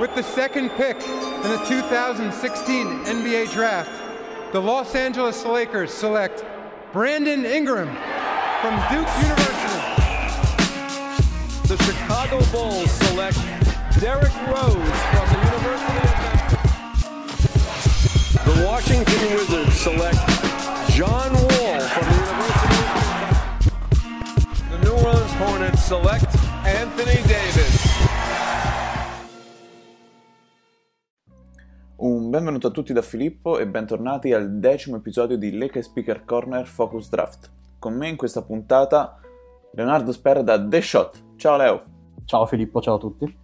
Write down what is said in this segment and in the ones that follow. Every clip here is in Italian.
With the second pick in the 2016 NBA Draft, the Los Angeles Lakers select Brandon Ingram from Duke University. The Chicago Bulls select Derrick Rose from the University of Memphis. The Washington Wizards select John Wall from the University of. The New Orleans Hornets select Anthony Davis. Un benvenuto a tutti da Filippo e bentornati al decimo episodio di Lake Speaker Corner Focus Draft. Con me in questa puntata Leonardo Sperra da The Shot. Ciao Leo. Ciao Filippo, ciao a tutti.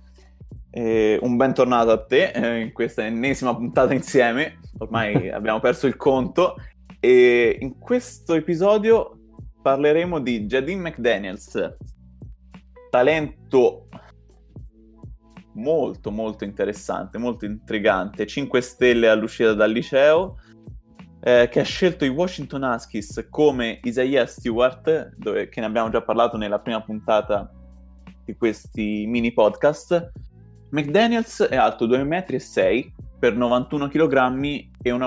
E un bentornato a te eh, in questa ennesima puntata insieme. Ormai abbiamo perso il conto. E in questo episodio parleremo di Jadine McDaniels, talento molto molto interessante, molto intrigante, 5 stelle all'uscita dal liceo, eh, che ha scelto i Washington Huskies come Isaiah Stewart, dove, che ne abbiamo già parlato nella prima puntata di questi mini podcast. McDaniels è alto 2,6 m per 91 kg e una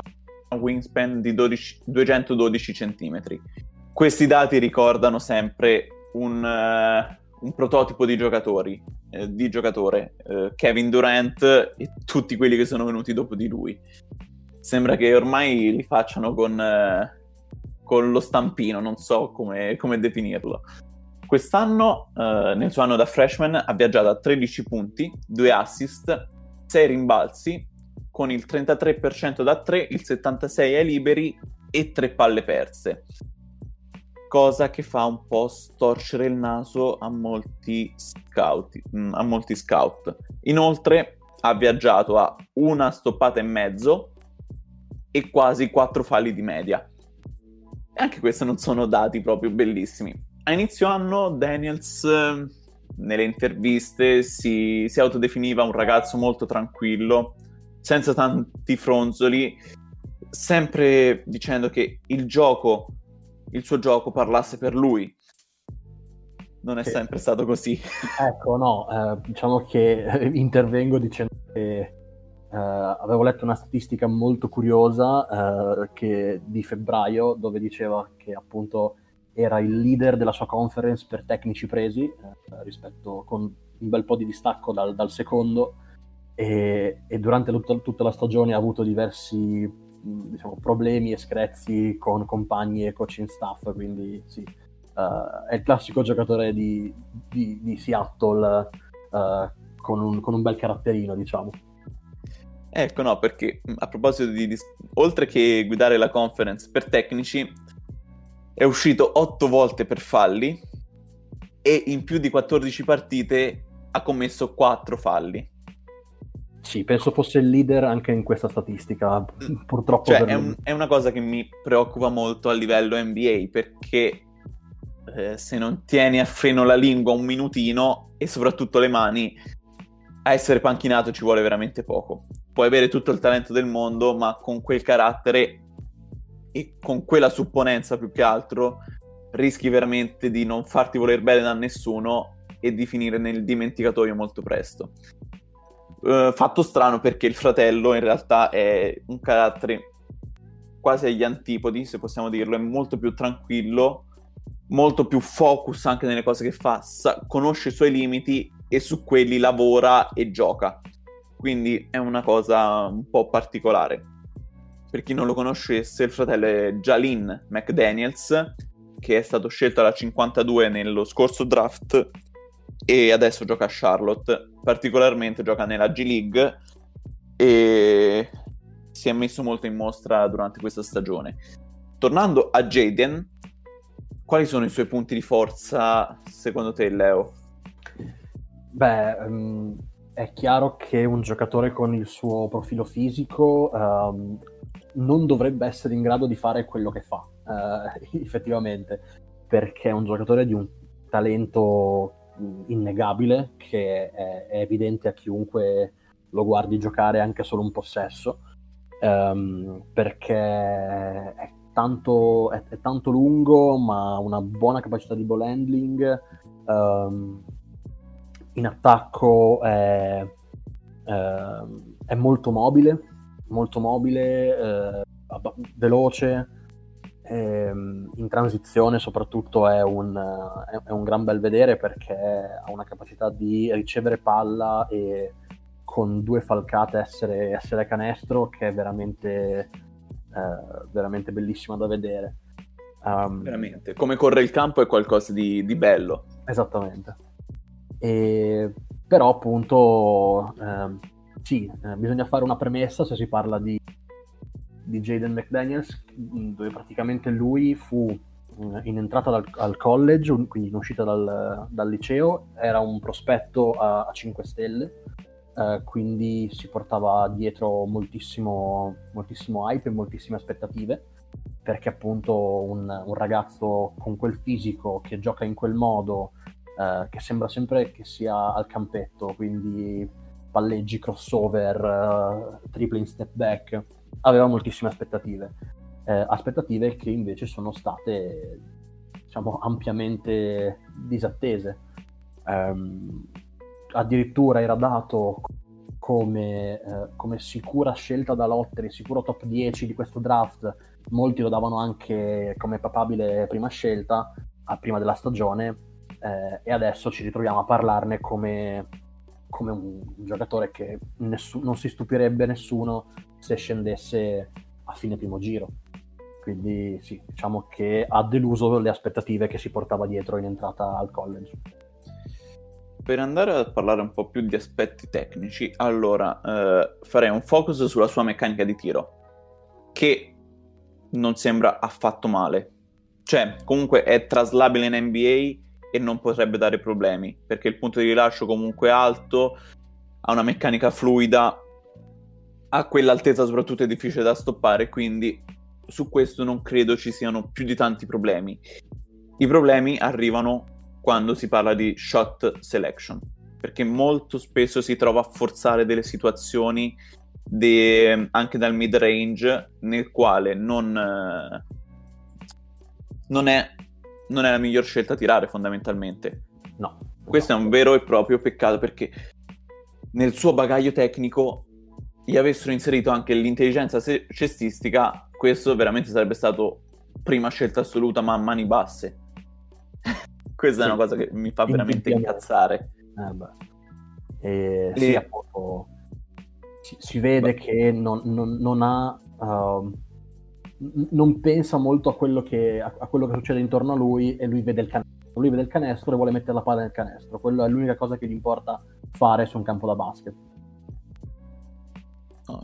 wingspan di 12, 212 cm. Questi dati ricordano sempre un, uh, un prototipo di giocatori, eh, di giocatore, eh, Kevin Durant e tutti quelli che sono venuti dopo di lui. Sembra che ormai li facciano con, eh, con lo stampino, non so come, come definirlo. Quest'anno, eh, nel suo anno da freshman, ha viaggiato a 13 punti, 2 assist, 6 rimbalzi, con il 33% da 3, il 76% ai liberi e 3 palle perse cosa che fa un po' storcere il naso a molti scout. Mm, a molti scout. Inoltre ha viaggiato a una stoppata e mezzo e quasi quattro falli di media. E anche questi non sono dati proprio bellissimi. A inizio anno Daniels nelle interviste si, si autodefiniva un ragazzo molto tranquillo, senza tanti fronzoli, sempre dicendo che il gioco il suo gioco parlasse per lui. Non è che... sempre stato così. Ecco, no, eh, diciamo che eh, intervengo dicendo che eh, avevo letto una statistica molto curiosa eh, che, di febbraio dove diceva che appunto era il leader della sua conference per tecnici presi, eh, rispetto con un bel po' di distacco dal, dal secondo, e, e durante tutta, tutta la stagione ha avuto diversi diciamo, problemi e screzzi con compagni e coaching staff, quindi sì, uh, è il classico giocatore di, di, di Seattle uh, con, un, con, un, bel caratterino, diciamo. Ecco, no, perché a proposito di, di, oltre che guidare la conference per tecnici, è uscito otto volte per falli e in più di 14 partite ha commesso quattro falli. Sì, penso fosse il leader anche in questa statistica, purtroppo. Cioè, è, un, è, una cosa che mi preoccupa molto a livello NBA, perché eh, se non tieni a freno la lingua un minutino e soprattutto le mani, a essere panchinato ci vuole veramente poco. Puoi avere tutto il talento del mondo, ma con quel carattere e con quella supponenza più che altro, rischi veramente di non farti voler bene da nessuno e di finire nel dimenticatoio molto presto. Uh, fatto strano perché il fratello in realtà è un carattere quasi agli antipodi, se possiamo dirlo, è molto più tranquillo, molto più focus anche nelle cose che fa, sa- conosce i suoi limiti e su quelli lavora e gioca. Quindi è una cosa un po' particolare. Per chi non lo conoscesse, il fratello è Jalin McDaniels, che è stato scelto alla 52 nello scorso draft e adesso gioca a Charlotte, particolarmente gioca nella G League e si è messo molto in mostra durante questa stagione. Tornando a Jaden, quali sono i suoi punti di forza secondo te, Leo? Beh, um, è chiaro che un giocatore con il suo profilo fisico um, non dovrebbe essere in grado di fare quello che fa, uh, effettivamente, perché è un giocatore di un talento innegabile che è, è, evidente a chiunque lo guardi giocare anche solo un possesso um, perché è tanto, è, è tanto, lungo ma ha una buona capacità di ball handling um, in attacco è, eh, è molto mobile, molto mobile, eh, veloce, ehm, in transizione soprattutto è un, è un, gran bel vedere perché ha una capacità di ricevere palla e con due falcate essere, essere canestro che è veramente, eh, veramente bellissima da vedere. Um, veramente, come corre il campo è qualcosa di, di bello. Esattamente. E, però appunto eh, sì, eh, bisogna fare una premessa se si parla di, di Jaden McDaniels, dove praticamente lui fu eh, in entrata dal, al college, quindi in uscita dal, dal, liceo, era un prospetto a, a 5 stelle, eh, quindi si portava dietro moltissimo, moltissimo hype e moltissime aspettative, perché appunto un, un ragazzo con quel fisico che gioca in quel modo, eh, che sembra sempre che sia al campetto, quindi palleggi, crossover, uh, triple in step back, aveva moltissime aspettative. Eh, aspettative che invece sono state diciamo, ampiamente disattese. Um, addirittura era dato come, eh, come, sicura scelta da lottery, sicuro top 10 di questo draft, molti lo davano anche come papabile prima scelta a prima della stagione eh, e adesso ci ritroviamo a parlarne come, come un, un, giocatore che nessu- non si stupirebbe nessuno se scendesse a fine primo giro. Quindi sì, diciamo che ha deluso le aspettative che si portava dietro in entrata al college. Per andare a parlare un po' più di aspetti tecnici, allora eh, farei un focus sulla sua meccanica di tiro, che non sembra affatto male. Cioè, comunque è traslabile in NBA e non potrebbe dare problemi, perché il punto di rilascio comunque è alto, ha una meccanica fluida, a quell'altezza soprattutto è difficile da stoppare, quindi su questo non credo ci siano più di tanti problemi. I problemi arrivano quando si parla di shot selection, perché molto spesso si trova a forzare delle situazioni de... anche dal mid range nel quale non, non è non è la miglior scelta a tirare fondamentalmente. No. Questo no. è un vero e proprio peccato perché nel suo bagaglio tecnico gli avessero inserito anche l'intelligenza cestistica, questo veramente sarebbe stato prima scelta assoluta ma a mani basse. Questa sì. è una cosa che mi fa veramente incazzare. Eh e. Sì, appunto, si, si vede beh. che non, non, non ha... Uh, non pensa molto a quello, che, a, a quello, che, succede intorno a lui e lui vede il canestro. Lui vede il canestro e vuole mettere la palla nel canestro. Quello è l'unica cosa che gli importa fare su un campo da basket.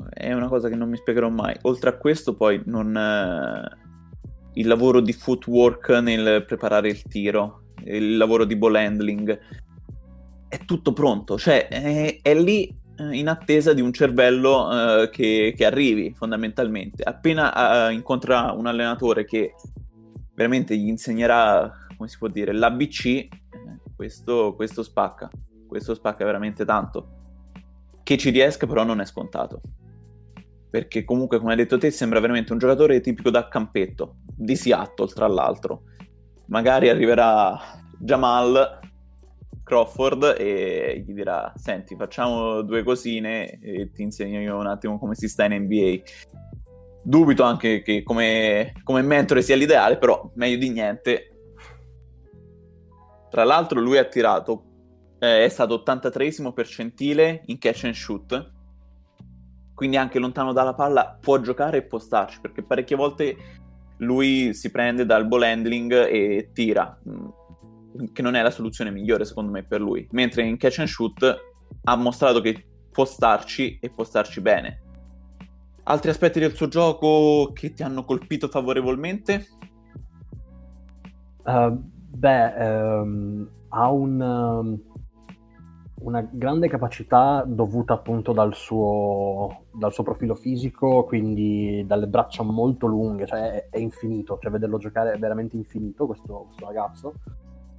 È una cosa che non mi spiegherò mai. Oltre a questo, poi non, eh, il lavoro di footwork nel preparare il tiro, il lavoro di ball handling, è tutto pronto. Cioè, è, è lì eh, in attesa di un cervello uh, che, che, arrivi fondamentalmente. Appena uh, incontra un allenatore che veramente gli insegnerà, come si può dire, l'ABC, eh, questo, questo spacca, questo spacca veramente tanto. Che ci riesca però non è scontato. Perché comunque, come hai detto te, sembra veramente un giocatore tipico da campetto, di Seattle tra l'altro. Magari arriverà Jamal Crawford e gli dirà senti facciamo due cosine e ti insegno io un attimo come si sta in NBA dubito anche che come, come mentore sia l'ideale però meglio di niente. Tra l'altro lui ha tirato eh, è stato 83esimo percentile in catch and shoot quindi anche lontano dalla palla può giocare e può starci perché parecchie volte lui si prende dal ball handling e tira che non è la soluzione migliore secondo me per lui, mentre in catch and shoot ha mostrato che può starci e può starci bene. Altri aspetti del suo gioco che ti hanno colpito favorevolmente? Uh, beh, um, ha un, um, una grande capacità dovuta appunto dal suo, dal suo, profilo fisico, quindi dalle braccia molto lunghe, cioè è, infinito, cioè vederlo giocare è veramente infinito questo, questo ragazzo.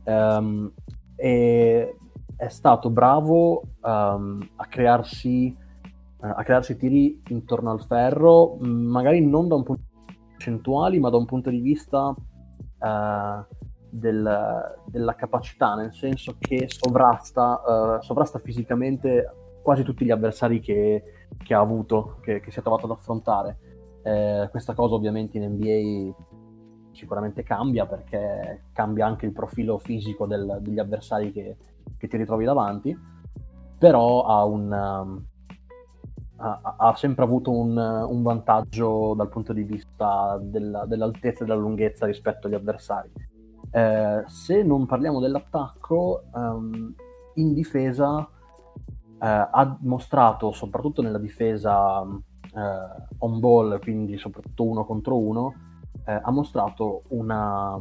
Um, e è stato bravo um, a crearsi uh, a crearsi tiri intorno al ferro, magari non da un punto di vista percentuali, ma da un punto di vista uh, del, della capacità, nel senso che sovrasta, uh, sovrasta fisicamente quasi tutti gli avversari che, che ha avuto, che, che, si è trovato ad affrontare. Eh, questa cosa ovviamente in NBA sicuramente cambia perché cambia anche il profilo fisico del, degli avversari che, che, ti ritrovi davanti, però ha, un, um, ha, sempre avuto un, un, vantaggio dal punto di vista della, dell'altezza e della lunghezza rispetto agli avversari. Eh, se non parliamo dell'attacco, um, in difesa eh, ha mostrato, soprattutto nella difesa eh, on ball, quindi soprattutto uno contro uno, eh, ha mostrato una,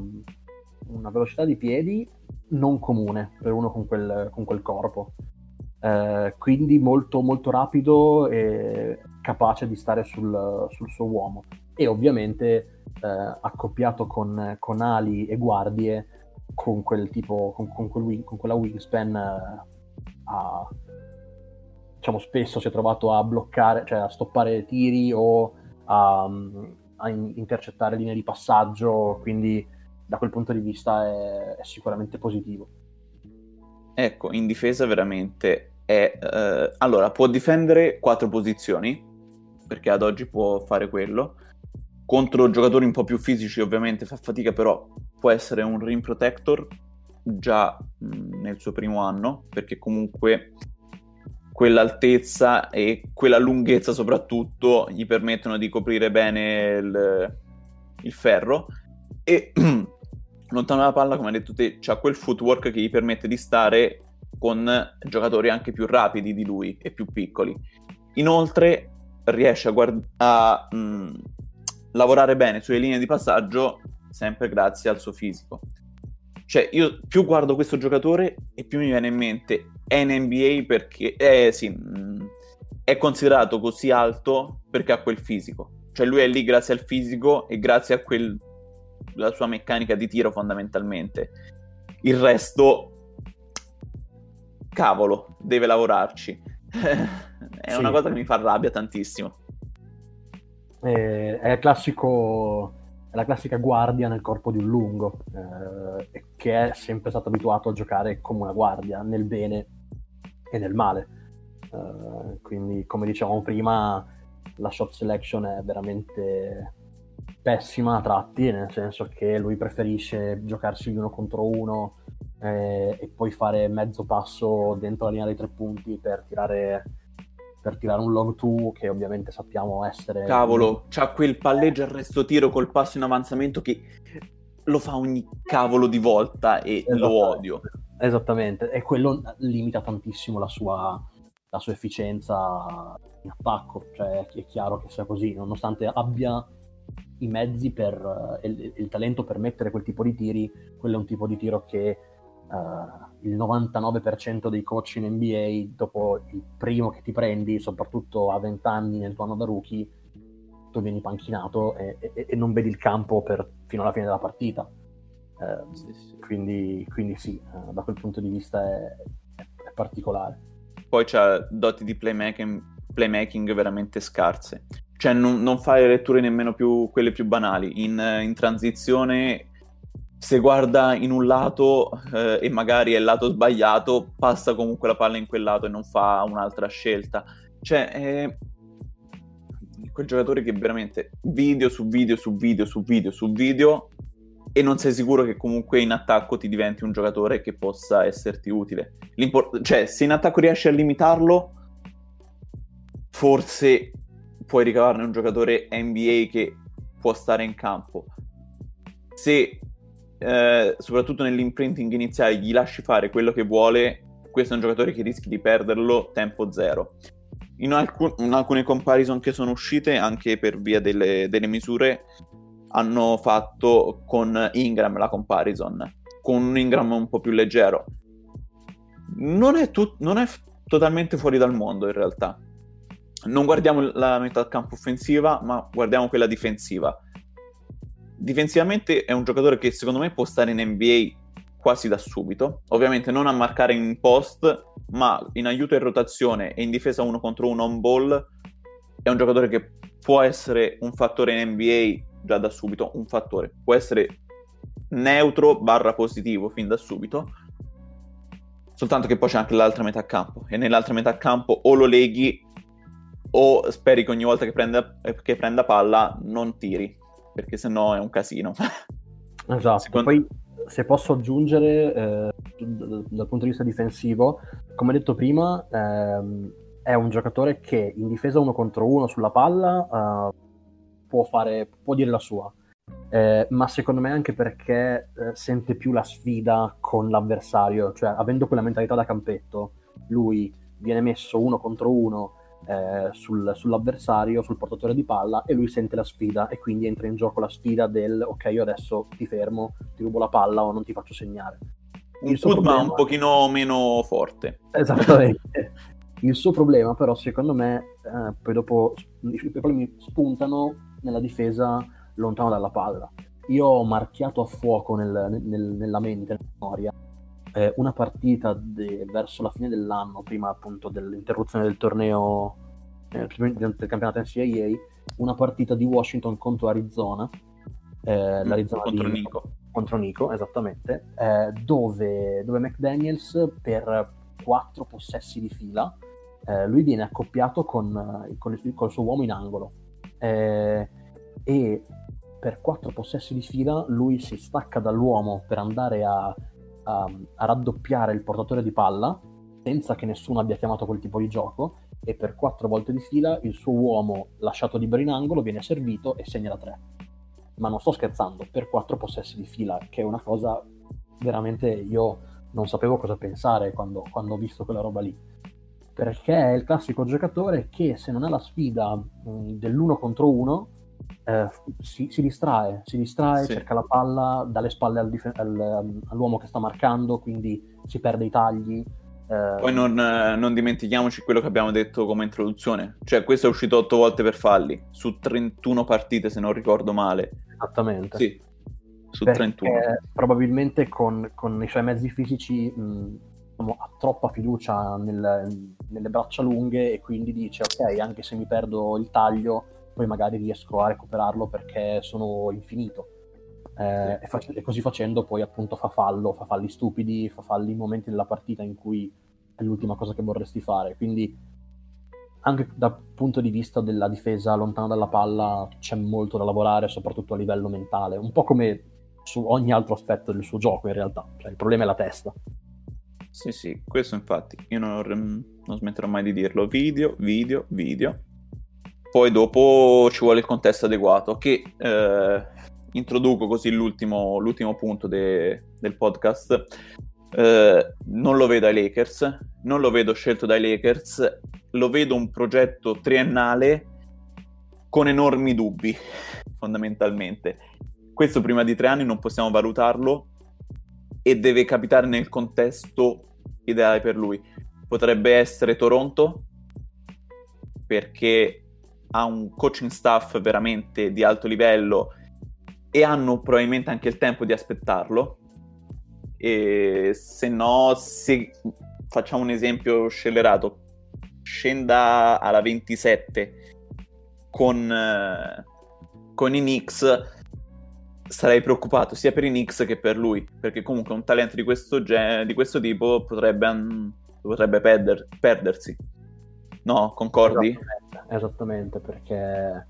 una, velocità di piedi non comune per uno con quel, con quel corpo. Eh, quindi molto, molto rapido e capace di stare sul, sul suo uomo. E ovviamente eh, accoppiato con, con, ali e guardie con quel tipo, con, con, quel, con quella wingspan eh, a, diciamo, spesso si è trovato a bloccare, cioè a stoppare tiri o a, a in, intercettare linee di passaggio, quindi da quel punto di vista è, è sicuramente positivo. Ecco, in difesa veramente è... Eh, allora, può difendere quattro posizioni, perché ad oggi può fare quello. Contro giocatori un po' più fisici ovviamente fa fatica, però può essere un rim protector già mh, nel suo primo anno, perché comunque quell'altezza e quella lunghezza soprattutto gli permettono di coprire bene il, il ferro e lontano dalla palla, come hai detto te, c'ha quel footwork che gli permette di stare con giocatori anche più rapidi di lui e più piccoli. Inoltre riesce a, guard- a mh, lavorare bene sulle linee di passaggio sempre grazie al suo fisico. Cioè, io più guardo questo giocatore e più mi viene in mente è in NBA perché eh, sì, mm, è considerato così alto perché ha quel fisico. Cioè lui è lì grazie al fisico e grazie a quel, la sua meccanica di tiro fondamentalmente. Il resto, cavolo, deve lavorarci. è sì. una cosa che mi fa rabbia tantissimo. Eh, è classico è la classica guardia nel corpo di un lungo, eh, che è sempre stato abituato a giocare come una guardia, nel bene e nel male. Uh, quindi, come dicevamo prima, la shot selection è veramente pessima a tratti, nel senso che lui preferisce giocarsi uno contro uno eh, e poi fare mezzo passo dentro la linea dei tre punti per tirare, per tirare un long two che ovviamente sappiamo essere... Cavolo, c'ha quel palleggio arresto tiro col passo in avanzamento che lo fa ogni cavolo di volta e lo odio. Esattamente, e quello limita tantissimo la sua, la sua efficienza in attacco, cioè è chiaro che sia così, nonostante abbia i mezzi per, il, il, talento per mettere quel tipo di tiri, quello è un tipo di tiro che uh, il 99% dei coach in NBA, dopo il primo che ti prendi, soprattutto a 20 anni nel tuo anno da rookie, tu vieni panchinato e, e, e non vedi il campo per, fino alla fine della partita eh, sì, sì. Quindi, quindi, sì, eh, da quel punto di vista è, è particolare. Poi c'ha doti di playmaking, playmaking veramente scarse. Cioè non, non fa le letture nemmeno più quelle più banali. In, in transizione se guarda in un lato eh, e magari è il lato sbagliato, passa comunque la palla in quel lato e non fa un'altra scelta. Cioè, è quel giocatore che veramente video su video su video su video su video e non sei sicuro che comunque in attacco ti diventi un giocatore che possa esserti utile. L'import- cioè, se in attacco riesci a limitarlo, forse puoi ricavarne un giocatore NBA che può stare in campo. Se eh, soprattutto nell'imprinting iniziale gli lasci fare quello che vuole, questo è un giocatore che rischi di perderlo tempo zero. In, alcun- in alcune comparison che sono uscite, anche per via delle, delle misure, hanno fatto con Ingram la comparison, con un Ingram un po' più leggero. Non è, tu- non è f- totalmente fuori dal mondo in realtà. Non guardiamo la metà campo offensiva, ma guardiamo quella difensiva. Difensivamente è un giocatore che secondo me può stare in NBA quasi da subito. Ovviamente non a marcare in post, ma in aiuto e rotazione e in difesa uno contro uno on ball. È un giocatore che può essere un fattore in NBA già da subito un fattore. Può essere neutro barra positivo fin da subito. Soltanto che poi c'è anche l'altra metà campo e nell'altra metà campo o lo leghi o speri che ogni volta che prenda, che prenda palla non tiri, perché sennò è un casino. Esatto, Secondo... poi se posso aggiungere eh, dal punto di vista difensivo, come detto prima, ehm, è un giocatore che in difesa uno contro uno sulla palla eh, può, fare, può dire la sua. Eh, ma secondo me anche perché eh, sente più la sfida con l'avversario, cioè avendo quella mentalità da campetto, lui viene messo uno contro uno eh, sul, sull'avversario, sul portatore di palla e lui sente la sfida e quindi entra in gioco la sfida del ok io adesso ti fermo, ti rubo la palla o non ti faccio segnare. Un Kuzma un pochino meno forte. Esattamente. Il suo problema però secondo me eh, poi dopo i problemi spuntano nella difesa lontano dalla palla. Io ho marchiato a fuoco nel, nel, nella mente, nella memoria, eh, una partita de, verso la fine dell'anno, prima appunto dell'interruzione del torneo eh, del campionato NCAA, una partita di Washington contro Arizona, eh, l'Arizona contro di, Nico. Contro Nico, esattamente, eh, dove, dove McDaniels per quattro possessi di fila, eh, lui viene accoppiato con, con, il, con, il, suo uomo in angolo. Eh, e per quattro possessi di fila lui si stacca dall'uomo per andare a, a, a, raddoppiare il portatore di palla senza che nessuno abbia chiamato quel tipo di gioco e per quattro volte di fila il suo uomo lasciato libero in angolo viene servito e segna la tre. Ma non sto scherzando, per quattro possessi di fila, che è una cosa veramente io non sapevo cosa pensare quando, quando ho visto quella roba lì. Perché è il classico giocatore che se non ha la sfida mh, dell'uno contro uno eh, si, si, distrae, si distrae, sì. cerca la palla dalle spalle al dif- al, all'uomo che sta marcando, quindi si perde i tagli. Eh... Poi non, eh, non, dimentichiamoci quello che abbiamo detto come introduzione, cioè questo è uscito otto volte per falli, su 31 partite se non ricordo male. Esattamente. Sì, su Perché 31. Probabilmente con, con, i suoi mezzi fisici mh, diciamo, ha troppa fiducia nel, nelle braccia lunghe e quindi dice ok, anche se mi perdo il taglio poi magari riesco a recuperarlo perché sono infinito. Eh, e, fac- e, così facendo poi appunto fa fallo, fa falli stupidi, fa falli in momenti della partita in cui è l'ultima cosa che vorresti fare. Quindi anche dal punto di vista della difesa lontana dalla palla c'è molto da lavorare, soprattutto a livello mentale, un po' come su ogni altro aspetto del suo gioco in realtà. Cioè, il problema è la testa. Sì, sì, questo infatti, io non, non smetterò mai di dirlo. Video, video, video poi dopo ci vuole il contesto adeguato, che eh, introduco così l'ultimo, l'ultimo punto de, del podcast. Eh, non lo vedo ai Lakers, non lo vedo scelto dai Lakers, lo vedo un progetto triennale con enormi dubbi, fondamentalmente. Questo prima di tre anni non possiamo valutarlo e deve capitare nel contesto ideale per lui. Potrebbe essere Toronto, perché ha un coaching staff veramente di alto livello e hanno probabilmente anche il tempo di aspettarlo. E se no, se facciamo un esempio scellerato, scenda alla 27 con, eh, con i Knicks, sarei preoccupato sia per i Knicks che per lui, perché comunque un talento di questo, gen- di questo tipo potrebbe, potrebbe perder- perdersi. No, concordi? Esattamente, esattamente perché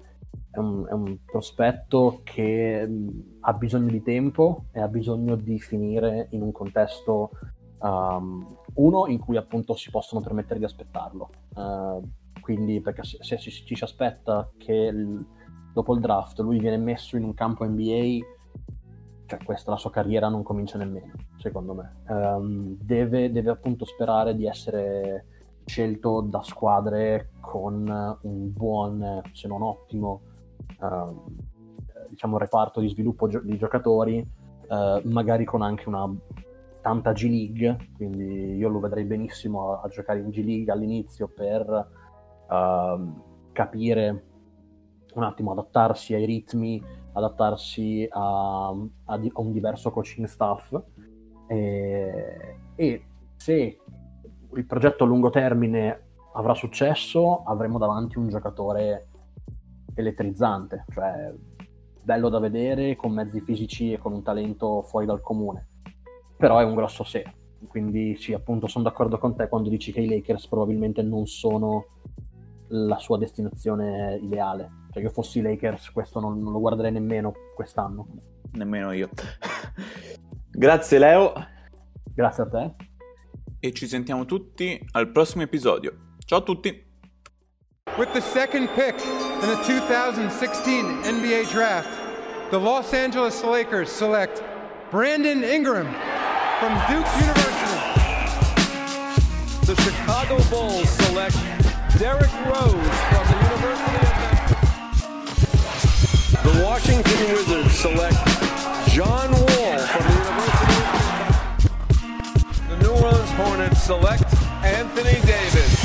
è un, è un, prospetto che ha bisogno di tempo e ha bisogno di finire in un contesto um, uno in cui appunto si possono permettere di aspettarlo. Uh, quindi perché se, se ci, ci, si aspetta che il, dopo il draft lui viene messo in un campo NBA, cioè questa la sua carriera non comincia nemmeno, secondo me. Um, deve, deve appunto sperare di essere scelto da squadre con un buon, se non ottimo, diciamo reparto di sviluppo gio- di giocatori, uh, magari con anche una tanta G League, quindi io lo vedrei benissimo a, a giocare in G League all'inizio per uh, capire un attimo, adattarsi ai ritmi, adattarsi a, a, di- a un diverso coaching staff. E, e se il progetto a lungo termine avrà successo, avremo davanti un giocatore elettrizzante, cioè bello da vedere, con mezzi fisici e con un talento fuori dal comune. Però è un grosso se, quindi sì, appunto sono d'accordo con te quando dici che i Lakers probabilmente non sono la sua destinazione ideale. Cioè, io fossi i Lakers, questo non, non lo guarderei nemmeno quest'anno. Nemmeno io. Grazie Leo. Grazie a te. E ci sentiamo tutti al prossimo episodio. Ciao a tutti. With the second pick in the 2016 NBA Draft, the Los Angeles Lakers select Brandon Ingram from Duke University. The Chicago Bulls select Derrick Rose from the University of. The Washington Wizards select John Wall from the University of. The New Orleans Hornets select Anthony Davis.